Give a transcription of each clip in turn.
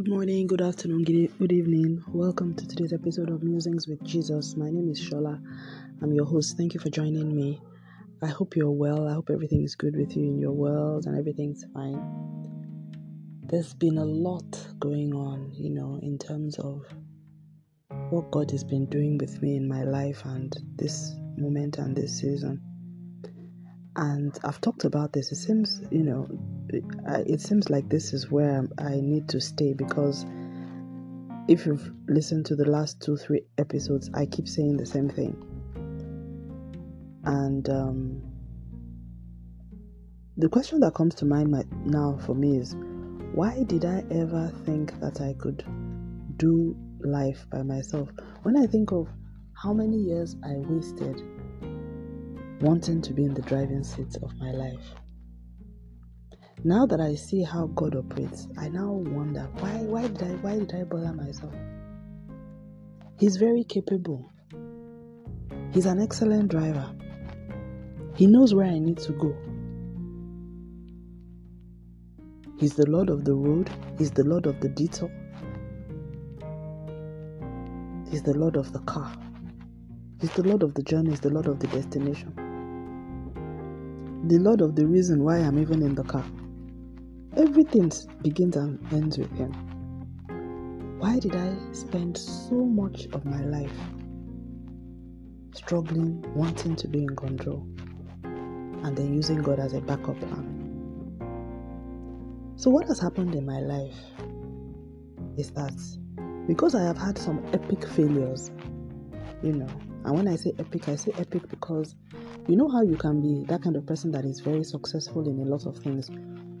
Good morning, good afternoon, good evening. Welcome to today's episode of Musings with Jesus. My name is Shola. I'm your host. Thank you for joining me. I hope you're well. I hope everything is good with you in your world and everything's fine. There's been a lot going on, you know, in terms of what God has been doing with me in my life and this moment and this season. And I've talked about this. It seems, you know, it seems like this is where I need to stay because if you've listened to the last two, three episodes, I keep saying the same thing. And um, the question that comes to mind now for me is why did I ever think that I could do life by myself? When I think of how many years I wasted wanting to be in the driving seat of my life. Now that I see how God operates, I now wonder why why did I why did I bother myself? He's very capable. He's an excellent driver. He knows where I need to go. He's the Lord of the road, He's the Lord of the detour, He's the Lord of the car, He's the Lord of the journey, He's the Lord of the destination the Lord of the reason why I'm even in the car. Everything begins and ends with Him. Why did I spend so much of my life struggling, wanting to be in control, and then using God as a backup plan? So, what has happened in my life is that because I have had some epic failures, you know, and when I say epic, I say epic because you know how you can be that kind of person that is very successful in a lot of things.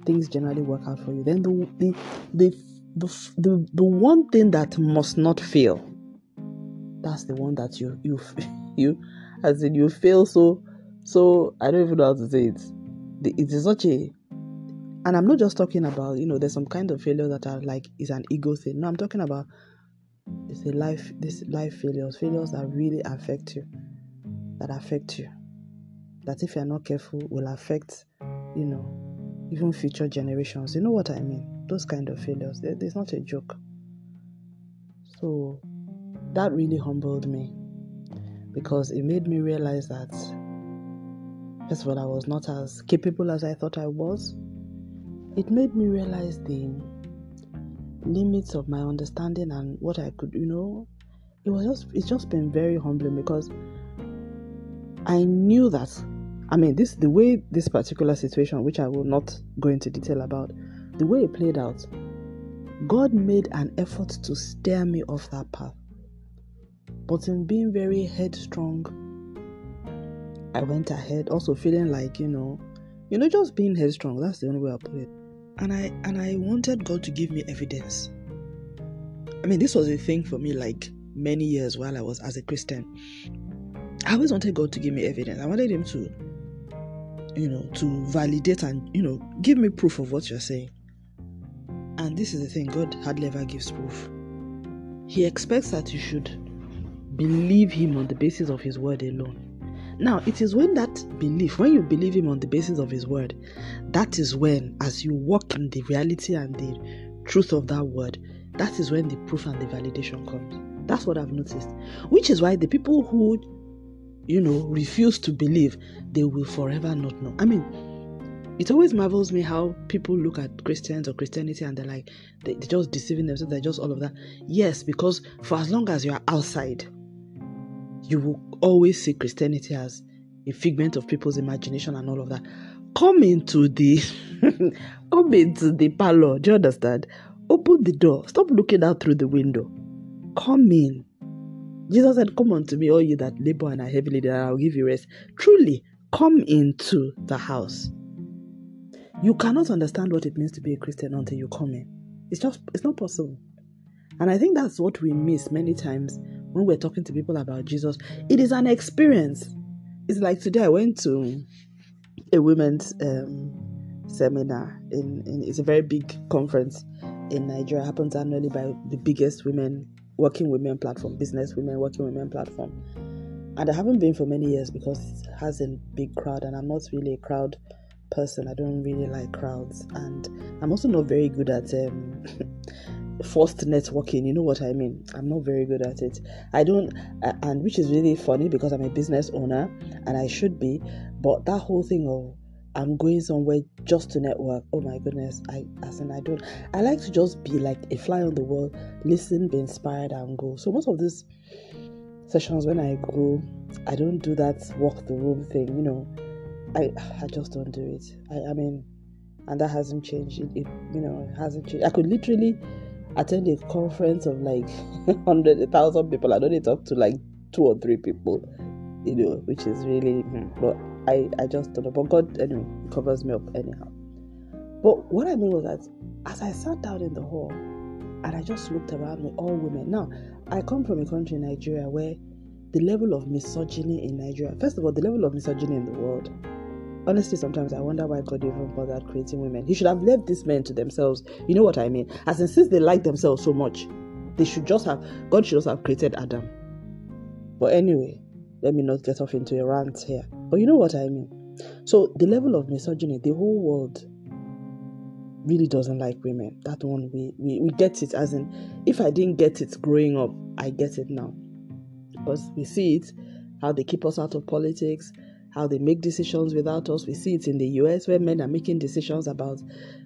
Things generally work out for you. Then the the the the, the, the one thing that must not fail. That's the one that you you you as in you fail so so I don't even know how to say it. It is such a and I'm not just talking about, you know, there's some kind of failure that are like is an ego thing. No, I'm talking about it's a life this life failures, failures that really affect you. That affect you that if you're not careful will affect, you know, even future generations. You know what I mean? Those kind of failures. It's not a joke. So that really humbled me because it made me realize that first of all I was not as capable as I thought I was. It made me realize the limits of my understanding and what I could, you know, it was just it's just been very humbling because I knew that, I mean, this the way this particular situation, which I will not go into detail about, the way it played out, God made an effort to steer me off that path. But in being very headstrong, I went ahead, also feeling like, you know, you know, just being headstrong. That's the only way I put it. And I and I wanted God to give me evidence. I mean, this was a thing for me like many years while I was as a Christian. I always wanted God to give me evidence. I wanted Him to, you know, to validate and, you know, give me proof of what you're saying. And this is the thing God hardly ever gives proof. He expects that you should believe Him on the basis of His word alone. Now, it is when that belief, when you believe Him on the basis of His word, that is when, as you walk in the reality and the truth of that word, that is when the proof and the validation comes. That's what I've noticed. Which is why the people who you know, refuse to believe, they will forever not know. I mean, it always marvels me how people look at Christians or Christianity and they're like, they, are just deceiving themselves, they're just all of that. Yes, because for as long as you are outside, you will always see Christianity as a figment of people's imagination and all of that. Come into the come into the parlor. Do you understand? Open the door. Stop looking out through the window. Come in. Jesus said, Come unto me, all you that labor and are heavy laden, and I will give you rest. Truly, come into the house. You cannot understand what it means to be a Christian until you come in. It's just, it's not possible. And I think that's what we miss many times when we're talking to people about Jesus. It is an experience. It's like today I went to a women's um, seminar in, in it's a very big conference in Nigeria. It happens annually by the biggest women working women platform, business women working women platform. And I haven't been for many years because it has a big crowd, and I'm not really a crowd person. I don't really like crowds, and I'm also not very good at um, forced networking. You know what I mean? I'm not very good at it. I don't, uh, and which is really funny because I'm a business owner and I should be. But that whole thing of I'm going somewhere just to network. Oh my goodness, I as in I don't. I like to just be like a fly on the wall, listen, be inspired, and go. So most of these sessions when I go, I don't do that walk the room thing. You know, I I just don't do it. I I mean, and that hasn't changed. It, it you know it hasn't changed. I could literally attend a conference of like hundred thousand people. I don't need to talk to like two or three people. You know, which is really. Hmm, but I I just don't know. But God anyway covers me up anyhow. But what I mean was that as I sat down in the hall and I just looked around me, all women. Now, I come from a country, in Nigeria, where the level of misogyny in Nigeria, first of all, the level of misogyny in the world honestly, sometimes I wonder why God even bothered creating women. He should have left these men to themselves. You know what I mean? As in, since they like themselves so much, they should just have, God should just have created Adam. But anyway, let me not get off into a rant here. But you know what I mean? So, the level of misogyny, the whole world really doesn't like women. That one, we, we, we get it. As in, if I didn't get it growing up, I get it now. Because we see it, how they keep us out of politics, how they make decisions without us. We see it in the US where men are making decisions about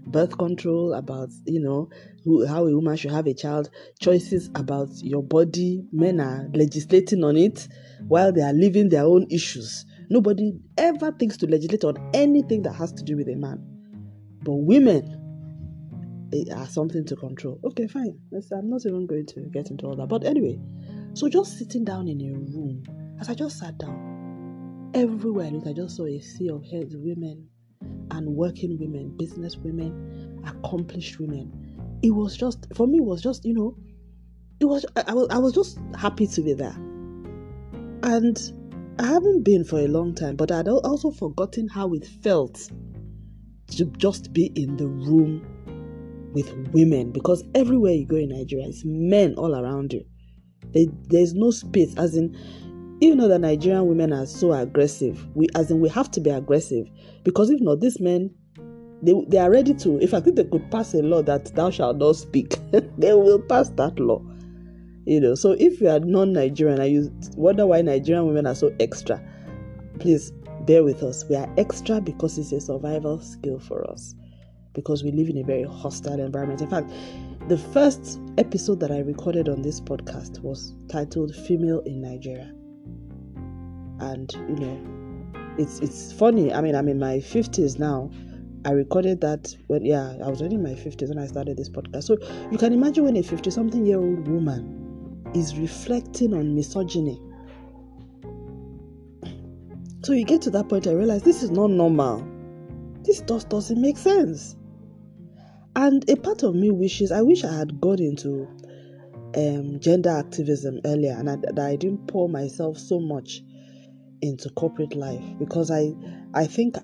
birth control, about, you know, who, how a woman should have a child, choices about your body. Men are legislating on it while they are living their own issues. Nobody ever thinks to legislate on anything that has to do with a man. But women are something to control. Okay, fine. I'm not even going to get into all that. But anyway, so just sitting down in a room, as I just sat down, Everywhere I looked, I just saw a sea of heads, women and working women, business women, accomplished women. It was just for me. It was just you know, it was I, I was I was just happy to be there, and I haven't been for a long time. But I'd also forgotten how it felt to just be in the room with women because everywhere you go in Nigeria, it's men all around you. They, there's no space, as in you know that Nigerian women are so aggressive. We as in we have to be aggressive because if not, these men they, they are ready to. In fact, if they could pass a law that thou shalt not speak, they will pass that law. You know, so if you are non-Nigerian I wonder why Nigerian women are so extra, please bear with us. We are extra because it's a survival skill for us. Because we live in a very hostile environment. In fact, the first episode that I recorded on this podcast was titled Female in Nigeria and you know it's it's funny i mean i'm in my 50s now i recorded that when yeah i was already in my 50s when i started this podcast so you can imagine when a 50 something year old woman is reflecting on misogyny so you get to that point i realize this is not normal this just doesn't make sense and a part of me wishes i wish i had got into um, gender activism earlier and I, that I didn't pour myself so much into corporate life because I I think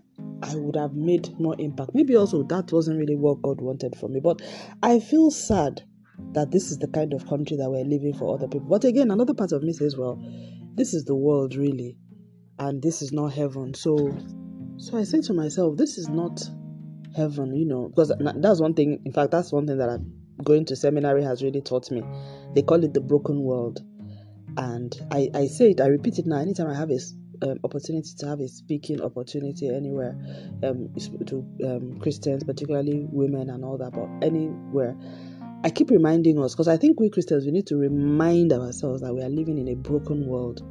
I would have made more impact. Maybe also that wasn't really what God wanted for me. But I feel sad that this is the kind of country that we're living for other people. But again, another part of me says, well, this is the world really, and this is not heaven. So so I say to myself, this is not heaven, you know, because that's one thing. In fact, that's one thing that I'm going to seminary has really taught me. They call it the broken world. And I, I say it, I repeat it now anytime I have a um, opportunity to have a speaking opportunity anywhere um, to um, Christians, particularly women and all that, but anywhere. I keep reminding us because I think we Christians we need to remind ourselves that we are living in a broken world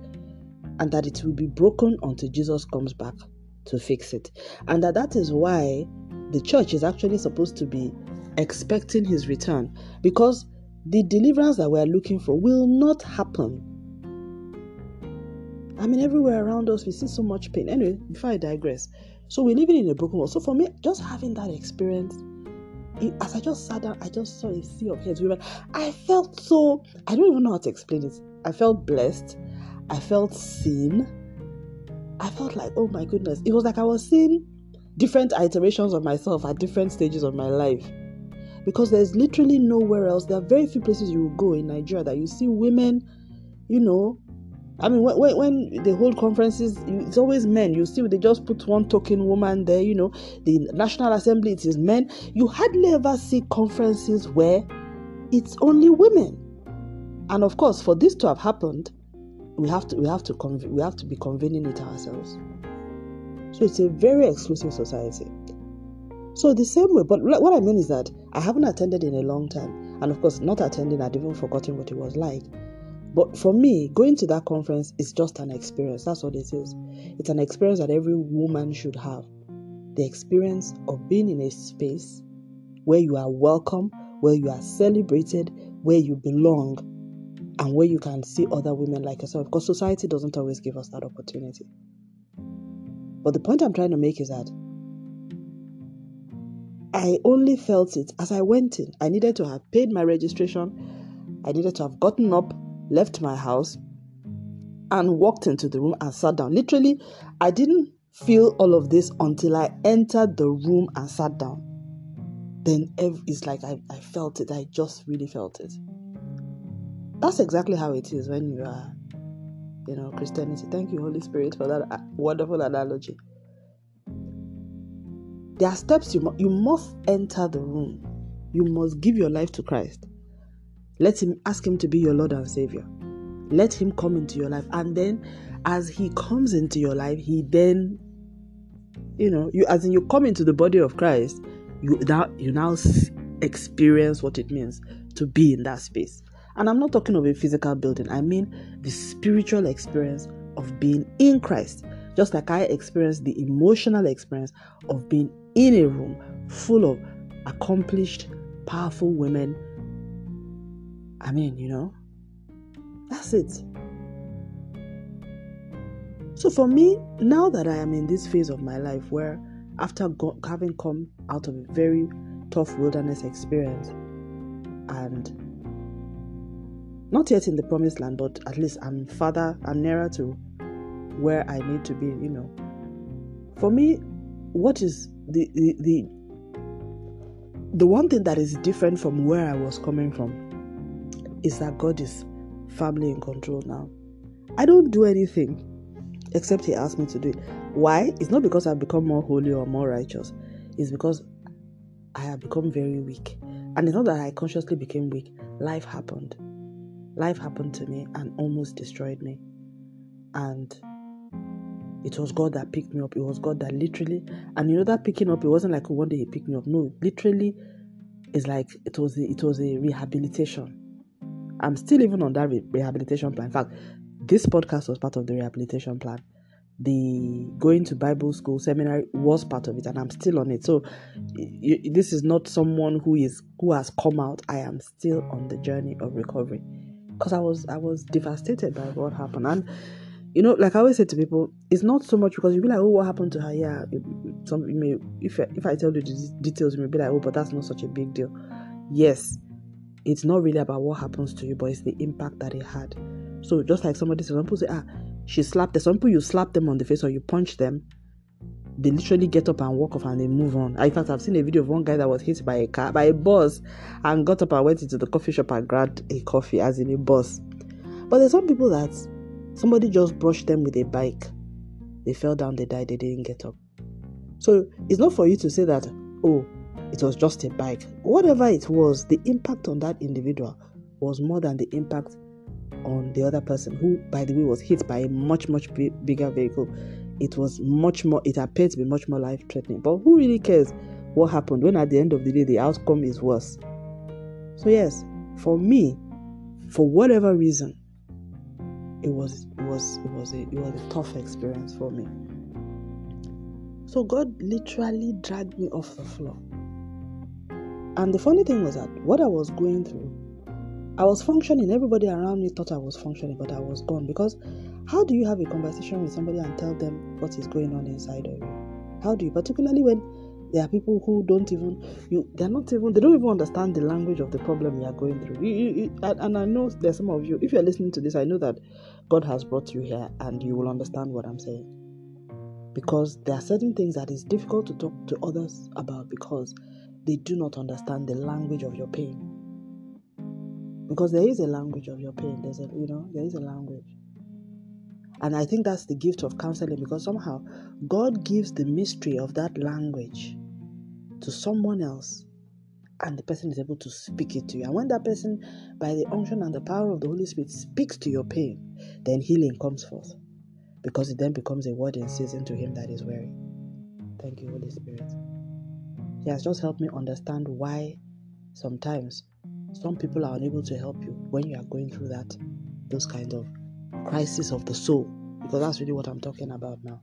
and that it will be broken until Jesus comes back to fix it. And that that is why the church is actually supposed to be expecting his return because the deliverance that we are looking for will not happen I mean, everywhere around us, we see so much pain. Anyway, before I digress, so we're living in a broken world. So for me, just having that experience, it, as I just sat down, I just saw a sea of heads. Women, I felt so. I don't even know how to explain it. I felt blessed. I felt seen. I felt like, oh my goodness, it was like I was seeing different iterations of myself at different stages of my life. Because there's literally nowhere else. There are very few places you will go in Nigeria that you see women, you know, I mean, when, when they hold conferences, it's always men. You see, they just put one token woman there. You know, the National Assembly, it is men. You hardly ever see conferences where it's only women. And of course, for this to have happened, we have to we have to conv- we have to be convening it ourselves. So it's a very exclusive society. So the same way, but what I mean is that I haven't attended in a long time, and of course, not attending, I'd even forgotten what it was like. But for me, going to that conference is just an experience. That's what it is. It's an experience that every woman should have. The experience of being in a space where you are welcome, where you are celebrated, where you belong, and where you can see other women like yourself. Because society doesn't always give us that opportunity. But the point I'm trying to make is that I only felt it as I went in. I needed to have paid my registration. I needed to have gotten up, left my house, and walked into the room and sat down. Literally, I didn't feel all of this until I entered the room and sat down. Then it's like I, I felt it. I just really felt it. That's exactly how it is when you are, you know, Christianity. Thank you, Holy Spirit, for that uh, wonderful analogy. There are steps you, you must enter the room. You must give your life to Christ. Let Him ask Him to be your Lord and Savior. Let Him come into your life. And then, as He comes into your life, He then, you know, you as in you come into the body of Christ, you now you now experience what it means to be in that space. And I'm not talking of a physical building, I mean the spiritual experience of being in Christ. Just like I experienced the emotional experience of being in a room full of accomplished, powerful women. I mean, you know, that's it. So for me, now that I am in this phase of my life where after go- having come out of a very tough wilderness experience and not yet in the promised land, but at least I'm farther, I'm nearer to where I need to be, you know. For me, what is the, the the the one thing that is different from where I was coming from is that God is firmly in control now. I don't do anything except He asks me to do it. Why? It's not because I've become more holy or more righteous. It's because I have become very weak. And it's not that I consciously became weak. Life happened. Life happened to me and almost destroyed me. And it was God that picked me up. It was God that literally, and you know that picking up, it wasn't like one day He picked me up. No, literally, it's like it was a, it was a rehabilitation. I'm still even on that re- rehabilitation plan. In fact, this podcast was part of the rehabilitation plan. The going to Bible school seminary was part of it, and I'm still on it. So, this is not someone who is who has come out. I am still on the journey of recovery because I was I was devastated by what happened, and you know, like I always say to people, it's not so much because you be like, oh, what happened to her? Yeah, some you may if if I tell you the details, you may be like, oh, but that's not such a big deal. Yes, it's not really about what happens to you, but it's the impact that it had. So just like somebody said, some people say, ah, she slapped them. Some people you slap them on the face or you punch them, they literally get up and walk off and they move on. In fact, I've seen a video of one guy that was hit by a car by a bus and got up and went into the coffee shop and grabbed a coffee as in a bus. But there's some people that Somebody just brushed them with a bike. They fell down, they died, they didn't get up. So it's not for you to say that, oh, it was just a bike. Whatever it was, the impact on that individual was more than the impact on the other person, who, by the way, was hit by a much, much bigger vehicle. It was much more, it appeared to be much more life threatening. But who really cares what happened when at the end of the day the outcome is worse? So, yes, for me, for whatever reason, it was it was it was a it was a tough experience for me. So God literally dragged me off the floor. And the funny thing was that what I was going through, I was functioning. Everybody around me thought I was functioning, but I was gone. Because how do you have a conversation with somebody and tell them what is going on inside of you? How do you, particularly when there are people who don't even you they're not even they don't even understand the language of the problem you are going through you, you, you, and i know there's some of you if you're listening to this i know that god has brought you here and you will understand what i'm saying because there are certain things that is difficult to talk to others about because they do not understand the language of your pain because there is a language of your pain there's a you know there is a language and I think that's the gift of counseling because somehow God gives the mystery of that language to someone else and the person is able to speak it to you. And when that person, by the unction and the power of the Holy Spirit, speaks to your pain, then healing comes forth because it then becomes a word in season to him that is weary. Thank you, Holy Spirit. Has just helped me understand why sometimes some people are unable to help you when you are going through that, those kind of crisis of the soul, because that's really what I'm talking about now.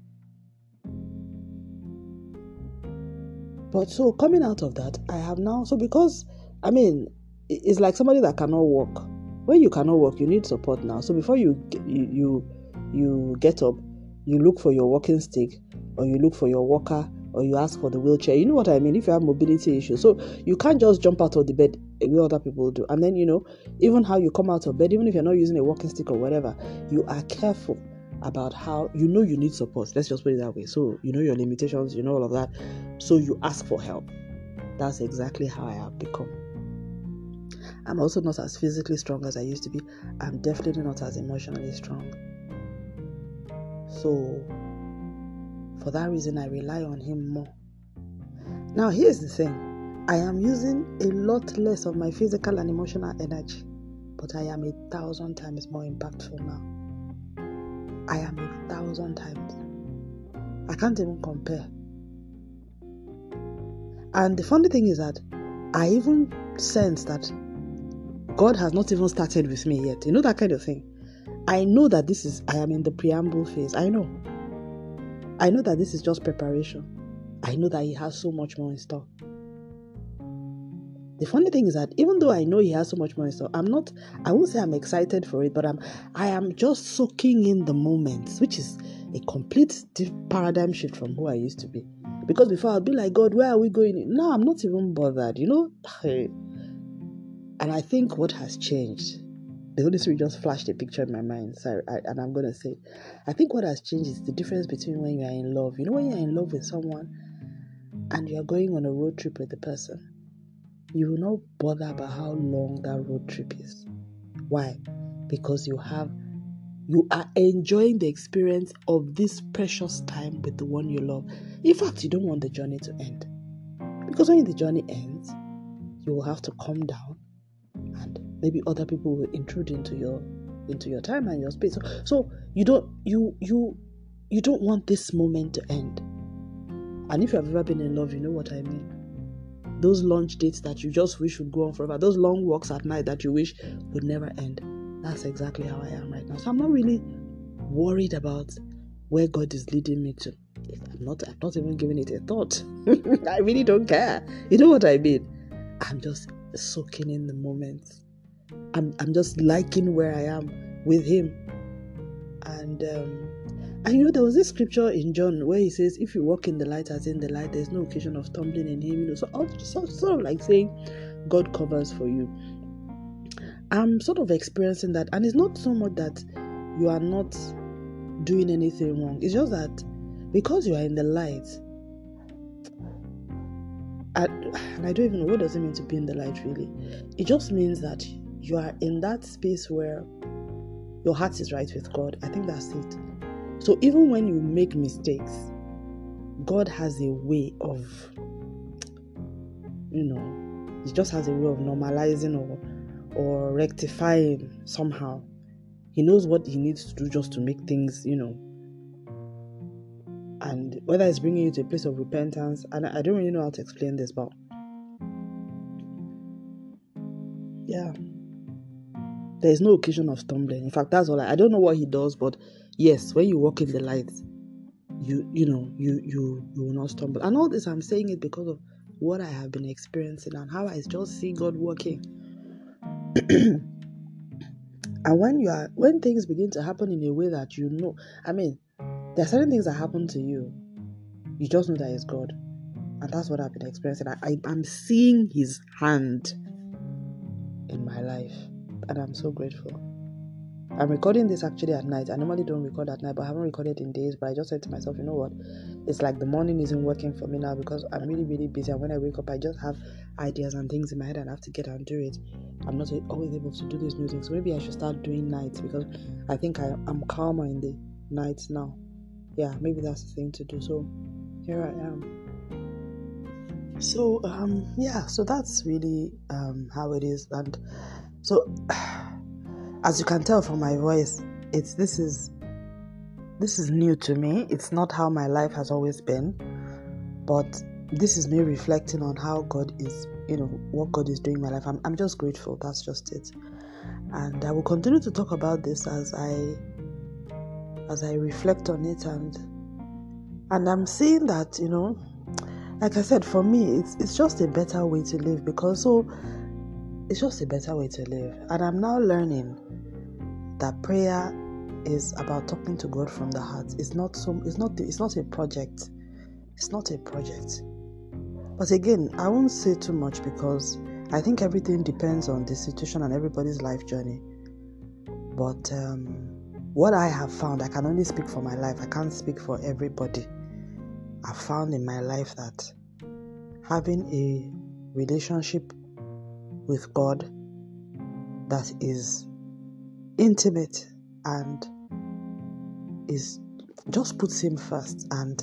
But so coming out of that, I have now so because I mean it's like somebody that cannot walk. When you cannot walk, you need support now. So before you you, you get up, you look for your walking stick or you look for your walker or you ask for the wheelchair. You know what I mean? If you have mobility issues, so you can't just jump out of the bed the other people do. And then you know, even how you come out of bed, even if you're not using a walking stick or whatever, you are careful about how you know you need support. Let's just put it that way. So you know your limitations, you know all of that. So you ask for help. That's exactly how I have become. I'm also not as physically strong as I used to be. I'm definitely not as emotionally strong. So for that reason, I rely on Him more. Now, here's the thing I am using a lot less of my physical and emotional energy, but I am a thousand times more impactful now. I am a thousand times. I can't even compare. And the funny thing is that I even sense that God has not even started with me yet. You know that kind of thing. I know that this is, I am in the preamble phase. I know. I know that this is just preparation. I know that He has so much more in store. The funny thing is that even though I know he has so much more so I'm not I won't say I'm excited for it, but I'm I am just soaking in the moments, which is a complete paradigm shift from who I used to be. Because before I'd be like, God, where are we going? No, I'm not even bothered, you know? And I think what has changed, the Holy Spirit just flashed a picture in my mind. Sorry, I, and I'm to say, I think what has changed is the difference between when you are in love. You know, when you're in love with someone and you're going on a road trip with the person you will not bother about how long that road trip is. Why? Because you have you are enjoying the experience of this precious time with the one you love. In fact, you don't want the journey to end. Because when the journey ends, you will have to calm down maybe other people will intrude into your into your time and your space. So, so you don't you you you don't want this moment to end. And if you have ever been in love, you know what I mean those lunch dates that you just wish would go on forever, those long walks at night that you wish would never end. That's exactly how I am right now. So I'm not really worried about where God is leading me to. I'm not I'm not even giving it a thought. I really don't care. You know what I mean? I'm just soaking in the moment. I'm I'm just liking where I am with him. And um and you know, there was this scripture in John where he says, If you walk in the light as in the light, there's no occasion of stumbling in him. You know, so, so sort of like saying God covers for you. I'm sort of experiencing that, and it's not so much that you are not doing anything wrong, it's just that because you are in the light, and I don't even know what does it mean to be in the light really. It just means that you are in that space where your heart is right with God. I think that's it. So even when you make mistakes, God has a way of, you know, He just has a way of normalizing or or rectifying somehow. He knows what He needs to do just to make things, you know. And whether it's bringing you to a place of repentance, and I don't really know how to explain this, but yeah, there is no occasion of stumbling. In fact, that's all I, I don't know what He does, but yes when you walk in the light you you know you you you will not stumble. And all this i'm saying it because of what i have been experiencing and how i just see god working. And when you are when things begin to happen in a way that you know i mean there are certain things that happen to you. You just know that it's god. And that's what i've been experiencing. I, I i'm seeing his hand in my life and i'm so grateful I'm recording this actually at night. I normally don't record at night, but I haven't recorded in days. But I just said to myself, you know what? It's like the morning isn't working for me now because I'm really, really busy. And when I wake up, I just have ideas and things in my head and I have to get and do it. I'm not always able to do these new things. So maybe I should start doing nights because I think I, I'm calmer in the nights now. Yeah, maybe that's the thing to do. So here I am. So um, yeah, so that's really um, how it is, and so as you can tell from my voice, it's this is this is new to me. It's not how my life has always been, but this is me reflecting on how God is, you know, what God is doing in my life. I'm, I'm just grateful. That's just it. And I will continue to talk about this as I as I reflect on it and and I'm seeing that, you know, like I said, for me it's it's just a better way to live because so it's just a better way to live. And I'm now learning that prayer is about talking to God from the heart. It's not so it's not it's not a project. It's not a project. But again, I won't say too much because I think everything depends on the situation and everybody's life journey. But um, what I have found, I can only speak for my life. I can't speak for everybody. I found in my life that having a relationship with God that is intimate and is just puts him first and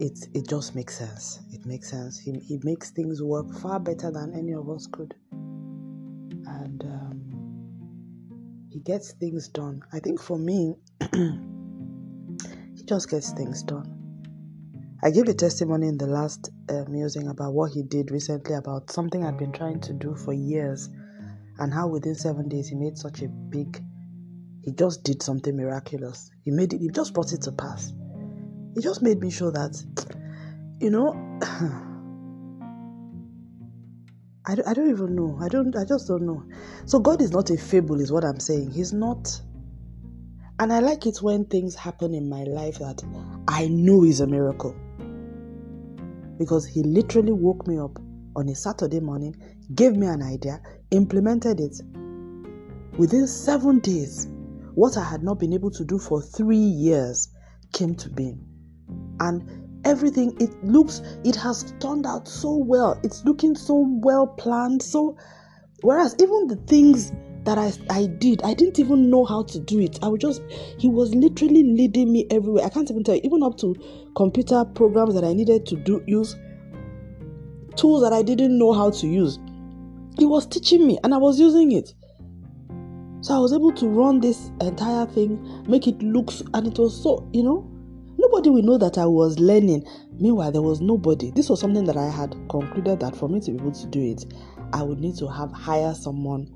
it it just makes sense. It makes sense. He, he makes things work far better than any of us could. And um, he gets things done. I think for me, he just gets things done. I gave a testimony in the last uh, musing about what he did recently about something I'd been trying to do for years and how within seven days he made such a big he just did something miraculous. He made it, he just brought it to pass. It just made me sure that, you know, I, I don't even know. I don't, I just don't know. So God is not a fable, is what I'm saying. He's not. And I like it when things happen in my life that I know is a miracle. Because He literally woke me up on a Saturday morning, gave me an idea, implemented it. Within seven days, what I had not been able to do for three years came to being. And everything, it looks, it has turned out so well. It's looking so well planned. So, whereas even the things that I, I did, I didn't even know how to do it. I would just, he was literally leading me everywhere. I can't even tell you, even up to computer programs that I needed to do, use, tools that I didn't know how to use. He was teaching me and I was using it. So I was able to run this entire thing, make it look, and it was so, you know, nobody will know that I was learning. Meanwhile, there was nobody. This was something that I had concluded that for me to be able to do it, I would need to have hire someone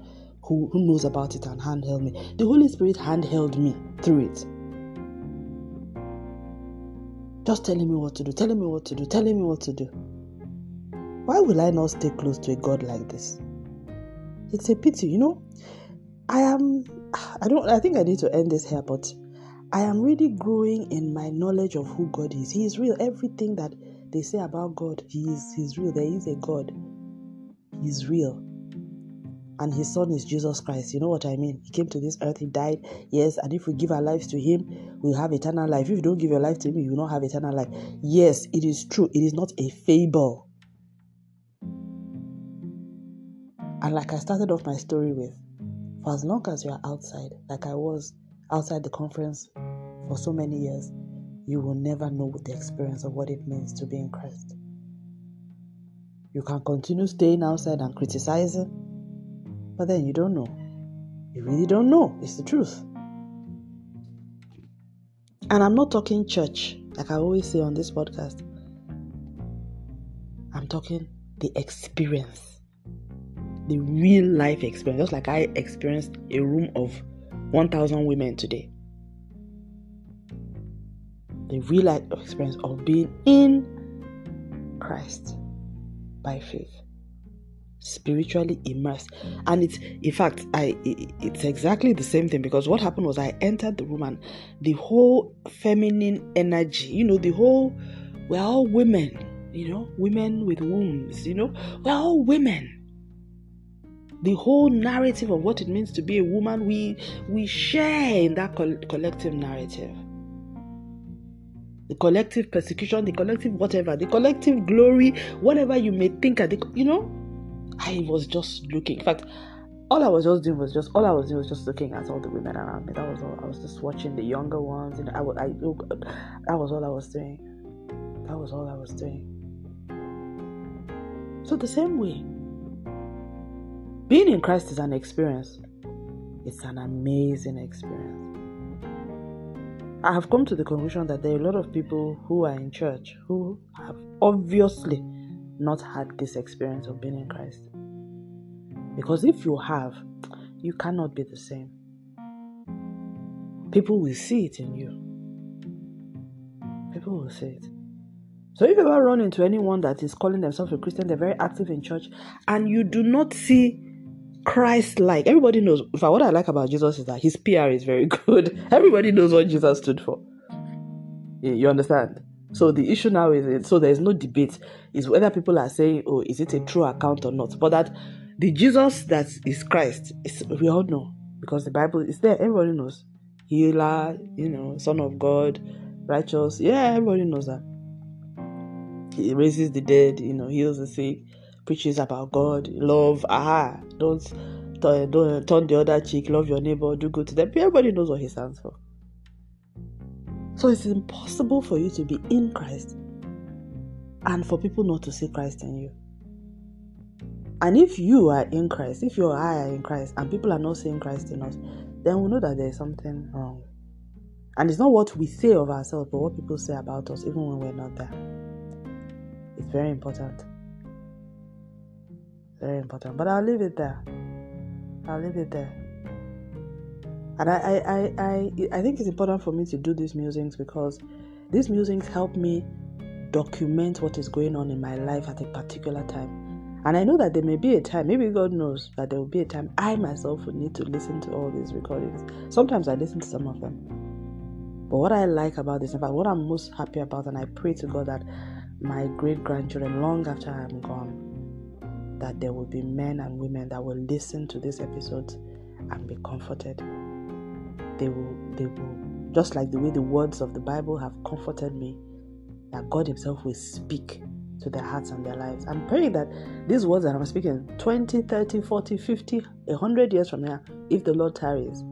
who, who knows about it and handheld me. The Holy Spirit handheld me through it. Just telling me what to do, telling me what to do, telling me what to do. Why will I not stay close to a God like this? It's a pity, you know. I am I don't I think I need to end this here, but I am really growing in my knowledge of who God is. He is real. Everything that they say about God, He is He's real. There is a God. He's real. And his son is Jesus Christ. You know what I mean? He came to this earth, he died. Yes, and if we give our lives to him, we'll have eternal life. If you don't give your life to him, you will not have eternal life. Yes, it is true. It is not a fable. And like I started off my story with, for as long as you are outside, like I was outside the conference for so many years, you will never know the experience of what it means to be in Christ. You can continue staying outside and criticizing, but then you don't know. You really don't know. It's the truth. And I'm not talking church, like I always say on this podcast. I'm talking the experience the real life experience, just like I experienced a room of 1,000 women today. The real life experience of being in Christ by faith, spiritually immersed, and it's in fact, I it's exactly the same thing because what happened was I entered the room and the whole feminine energy, you know, the whole we're all women, you know, women with wombs, you know, we're all women the whole narrative of what it means to be a woman, we we share in that co- collective narrative. The collective persecution, the collective whatever, the collective glory, whatever you may think at the you know, I was just looking. In fact, all I was just doing was just all I was doing was just looking at all the women around me. That was all. I was just watching the younger ones, and I, I, I that was all I was doing. That was all I was doing. So, the same way, being in Christ is an experience, it's an amazing experience. I have come to the conclusion that there are a lot of people who are in church who have obviously not had this experience of being in Christ. Because if you have, you cannot be the same. People will see it in you. People will see it. So if you ever run into anyone that is calling themselves a Christian, they're very active in church, and you do not see Christ like, everybody knows. What I like about Jesus is that his PR is very good. Everybody knows what Jesus stood for. You understand? So the issue now is so there's no debate is whether people are saying, "Oh, is it a true account or not?" But that the Jesus that is Christ, is, we all know because the Bible is there. Everybody knows healer, you know, Son of God, righteous. Yeah, everybody knows that. He raises the dead, you know, heals the sick, preaches about God, love. Aha, don't, uh, don't uh, turn the other cheek, love your neighbor, do good to them. Everybody knows what he stands for. So it's impossible for you to be in Christ and for people not to see Christ in you. And if you are in Christ, if you or I are in Christ, and people are not seeing Christ in us, then we know that there is something wrong. And it's not what we say of ourselves, but what people say about us, even when we're not there. It's very important. Very important. But I'll leave it there. I'll leave it there. And I, I, I, I, I think it's important for me to do these musings because these musings help me document what is going on in my life at a particular time. And I know that there may be a time, maybe God knows that there will be a time I myself will need to listen to all these recordings. Sometimes I listen to some of them. But what I like about this, in fact, what I'm most happy about, and I pray to God that my great grandchildren, long after I'm gone, that there will be men and women that will listen to these episodes and be comforted. They will, they will, just like the way the words of the Bible have comforted me, that God Himself will speak to their hearts and their lives. I'm praying that these words that I'm speaking 20, 30, 40, 50, 100 years from now, if the Lord tarries,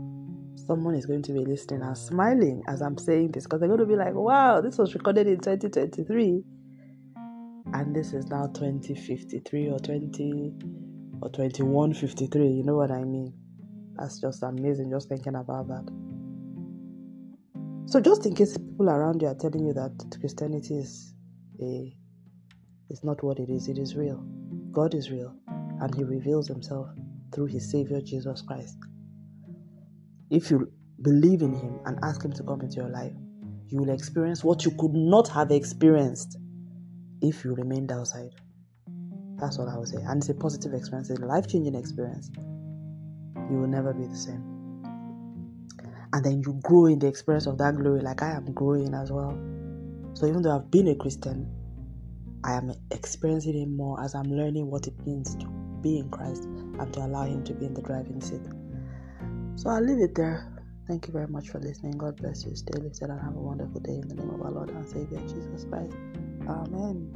someone is going to be listening and smiling as I'm saying this because they're going to be like, wow, this was recorded in 2023 and this is now 2053 or 20 or 2153. You know what I mean? That's just amazing just thinking about that. So, just in case people around you are telling you that Christianity is a is not what it is, it is real. God is real, and He reveals Himself through His Savior Jesus Christ. If you believe in Him and ask Him to come into your life, you will experience what you could not have experienced if you remained outside. That's what I would say. And it's a positive experience, it's a life changing experience. You will never be the same. And then you grow in the experience of that glory, like I am growing as well. So even though I've been a Christian, I am experiencing it more as I'm learning what it means to be in Christ and to allow Him to be in the driving seat. So I'll leave it there. Thank you very much for listening. God bless you. Stay lifted and have a wonderful day in the name of our Lord and Savior Jesus Christ. Amen.